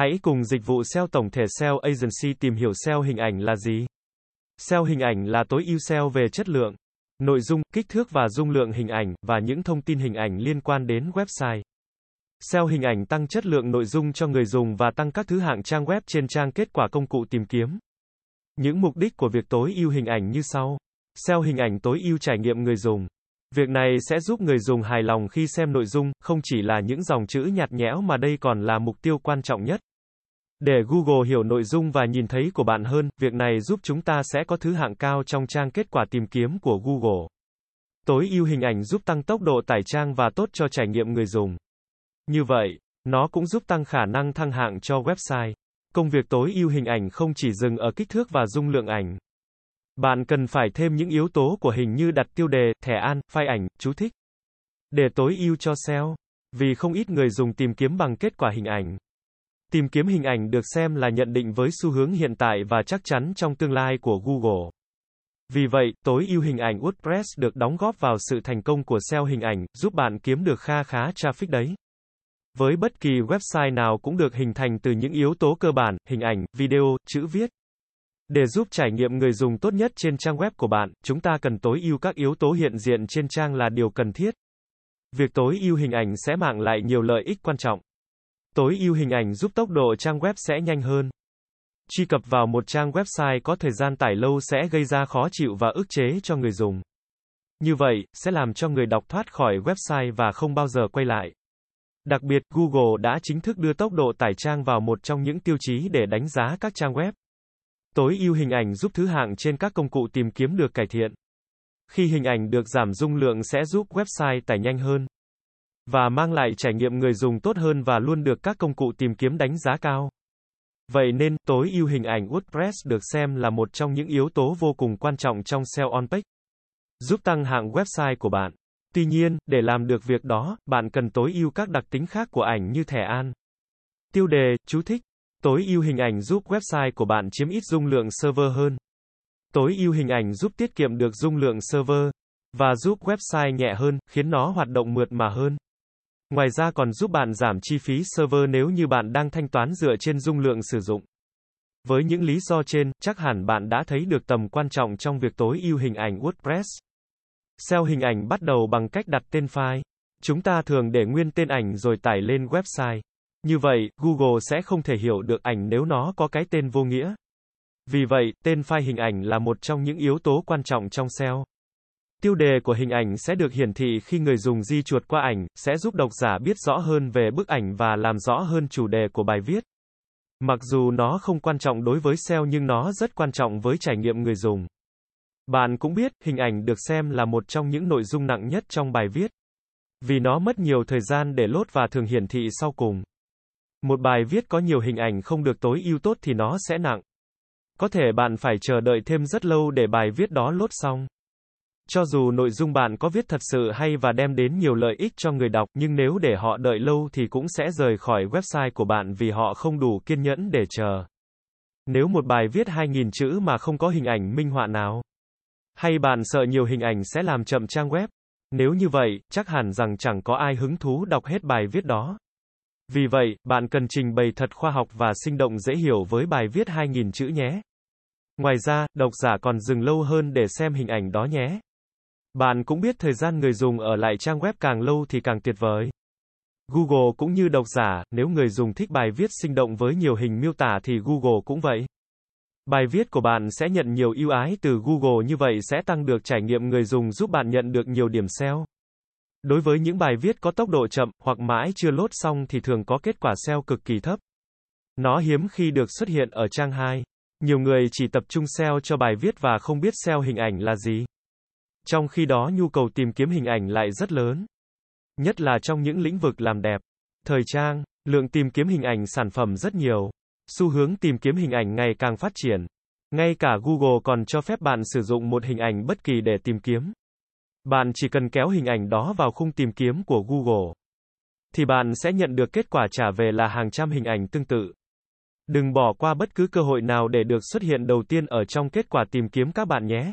Hãy cùng dịch vụ SEO tổng thể SEO Agency tìm hiểu SEO hình ảnh là gì. SEO hình ảnh là tối ưu SEO về chất lượng, nội dung, kích thước và dung lượng hình ảnh, và những thông tin hình ảnh liên quan đến website. SEO hình ảnh tăng chất lượng nội dung cho người dùng và tăng các thứ hạng trang web trên trang kết quả công cụ tìm kiếm. Những mục đích của việc tối ưu hình ảnh như sau. SEO hình ảnh tối ưu trải nghiệm người dùng. Việc này sẽ giúp người dùng hài lòng khi xem nội dung, không chỉ là những dòng chữ nhạt nhẽo mà đây còn là mục tiêu quan trọng nhất. Để Google hiểu nội dung và nhìn thấy của bạn hơn, việc này giúp chúng ta sẽ có thứ hạng cao trong trang kết quả tìm kiếm của Google. Tối ưu hình ảnh giúp tăng tốc độ tải trang và tốt cho trải nghiệm người dùng. Như vậy, nó cũng giúp tăng khả năng thăng hạng cho website. Công việc tối ưu hình ảnh không chỉ dừng ở kích thước và dung lượng ảnh. Bạn cần phải thêm những yếu tố của hình như đặt tiêu đề, thẻ an, file ảnh, chú thích. Để tối ưu cho SEO. Vì không ít người dùng tìm kiếm bằng kết quả hình ảnh. Tìm kiếm hình ảnh được xem là nhận định với xu hướng hiện tại và chắc chắn trong tương lai của Google. Vì vậy, tối ưu hình ảnh WordPress được đóng góp vào sự thành công của SEO hình ảnh, giúp bạn kiếm được kha khá traffic đấy. Với bất kỳ website nào cũng được hình thành từ những yếu tố cơ bản, hình ảnh, video, chữ viết. Để giúp trải nghiệm người dùng tốt nhất trên trang web của bạn, chúng ta cần tối ưu các yếu tố hiện diện trên trang là điều cần thiết. Việc tối ưu hình ảnh sẽ mang lại nhiều lợi ích quan trọng. Tối ưu hình ảnh giúp tốc độ trang web sẽ nhanh hơn. Truy cập vào một trang website có thời gian tải lâu sẽ gây ra khó chịu và ức chế cho người dùng. Như vậy, sẽ làm cho người đọc thoát khỏi website và không bao giờ quay lại. Đặc biệt, Google đã chính thức đưa tốc độ tải trang vào một trong những tiêu chí để đánh giá các trang web. Tối ưu hình ảnh giúp thứ hạng trên các công cụ tìm kiếm được cải thiện. Khi hình ảnh được giảm dung lượng sẽ giúp website tải nhanh hơn và mang lại trải nghiệm người dùng tốt hơn và luôn được các công cụ tìm kiếm đánh giá cao. Vậy nên, tối ưu hình ảnh WordPress được xem là một trong những yếu tố vô cùng quan trọng trong SEO on page, giúp tăng hạng website của bạn. Tuy nhiên, để làm được việc đó, bạn cần tối ưu các đặc tính khác của ảnh như thẻ an. Tiêu đề, chú thích. Tối ưu hình ảnh giúp website của bạn chiếm ít dung lượng server hơn. Tối ưu hình ảnh giúp tiết kiệm được dung lượng server và giúp website nhẹ hơn, khiến nó hoạt động mượt mà hơn. Ngoài ra còn giúp bạn giảm chi phí server nếu như bạn đang thanh toán dựa trên dung lượng sử dụng. Với những lý do trên, chắc hẳn bạn đã thấy được tầm quan trọng trong việc tối ưu hình ảnh WordPress. SEO hình ảnh bắt đầu bằng cách đặt tên file. Chúng ta thường để nguyên tên ảnh rồi tải lên website. Như vậy, Google sẽ không thể hiểu được ảnh nếu nó có cái tên vô nghĩa. Vì vậy, tên file hình ảnh là một trong những yếu tố quan trọng trong SEO. Tiêu đề của hình ảnh sẽ được hiển thị khi người dùng di chuột qua ảnh, sẽ giúp độc giả biết rõ hơn về bức ảnh và làm rõ hơn chủ đề của bài viết. Mặc dù nó không quan trọng đối với SEO nhưng nó rất quan trọng với trải nghiệm người dùng. Bạn cũng biết, hình ảnh được xem là một trong những nội dung nặng nhất trong bài viết. Vì nó mất nhiều thời gian để lốt và thường hiển thị sau cùng. Một bài viết có nhiều hình ảnh không được tối ưu tốt thì nó sẽ nặng. Có thể bạn phải chờ đợi thêm rất lâu để bài viết đó lốt xong. Cho dù nội dung bạn có viết thật sự hay và đem đến nhiều lợi ích cho người đọc, nhưng nếu để họ đợi lâu thì cũng sẽ rời khỏi website của bạn vì họ không đủ kiên nhẫn để chờ. Nếu một bài viết 2.000 chữ mà không có hình ảnh minh họa nào, hay bạn sợ nhiều hình ảnh sẽ làm chậm trang web, nếu như vậy, chắc hẳn rằng chẳng có ai hứng thú đọc hết bài viết đó. Vì vậy, bạn cần trình bày thật khoa học và sinh động dễ hiểu với bài viết 2.000 chữ nhé. Ngoài ra, độc giả còn dừng lâu hơn để xem hình ảnh đó nhé. Bạn cũng biết thời gian người dùng ở lại trang web càng lâu thì càng tuyệt vời. Google cũng như độc giả, nếu người dùng thích bài viết sinh động với nhiều hình miêu tả thì Google cũng vậy. Bài viết của bạn sẽ nhận nhiều ưu ái từ Google như vậy sẽ tăng được trải nghiệm người dùng giúp bạn nhận được nhiều điểm SEO. Đối với những bài viết có tốc độ chậm hoặc mãi chưa lốt xong thì thường có kết quả SEO cực kỳ thấp. Nó hiếm khi được xuất hiện ở trang 2. Nhiều người chỉ tập trung SEO cho bài viết và không biết SEO hình ảnh là gì. Trong khi đó nhu cầu tìm kiếm hình ảnh lại rất lớn. Nhất là trong những lĩnh vực làm đẹp, thời trang, lượng tìm kiếm hình ảnh sản phẩm rất nhiều. Xu hướng tìm kiếm hình ảnh ngày càng phát triển. Ngay cả Google còn cho phép bạn sử dụng một hình ảnh bất kỳ để tìm kiếm. Bạn chỉ cần kéo hình ảnh đó vào khung tìm kiếm của Google. Thì bạn sẽ nhận được kết quả trả về là hàng trăm hình ảnh tương tự. Đừng bỏ qua bất cứ cơ hội nào để được xuất hiện đầu tiên ở trong kết quả tìm kiếm các bạn nhé.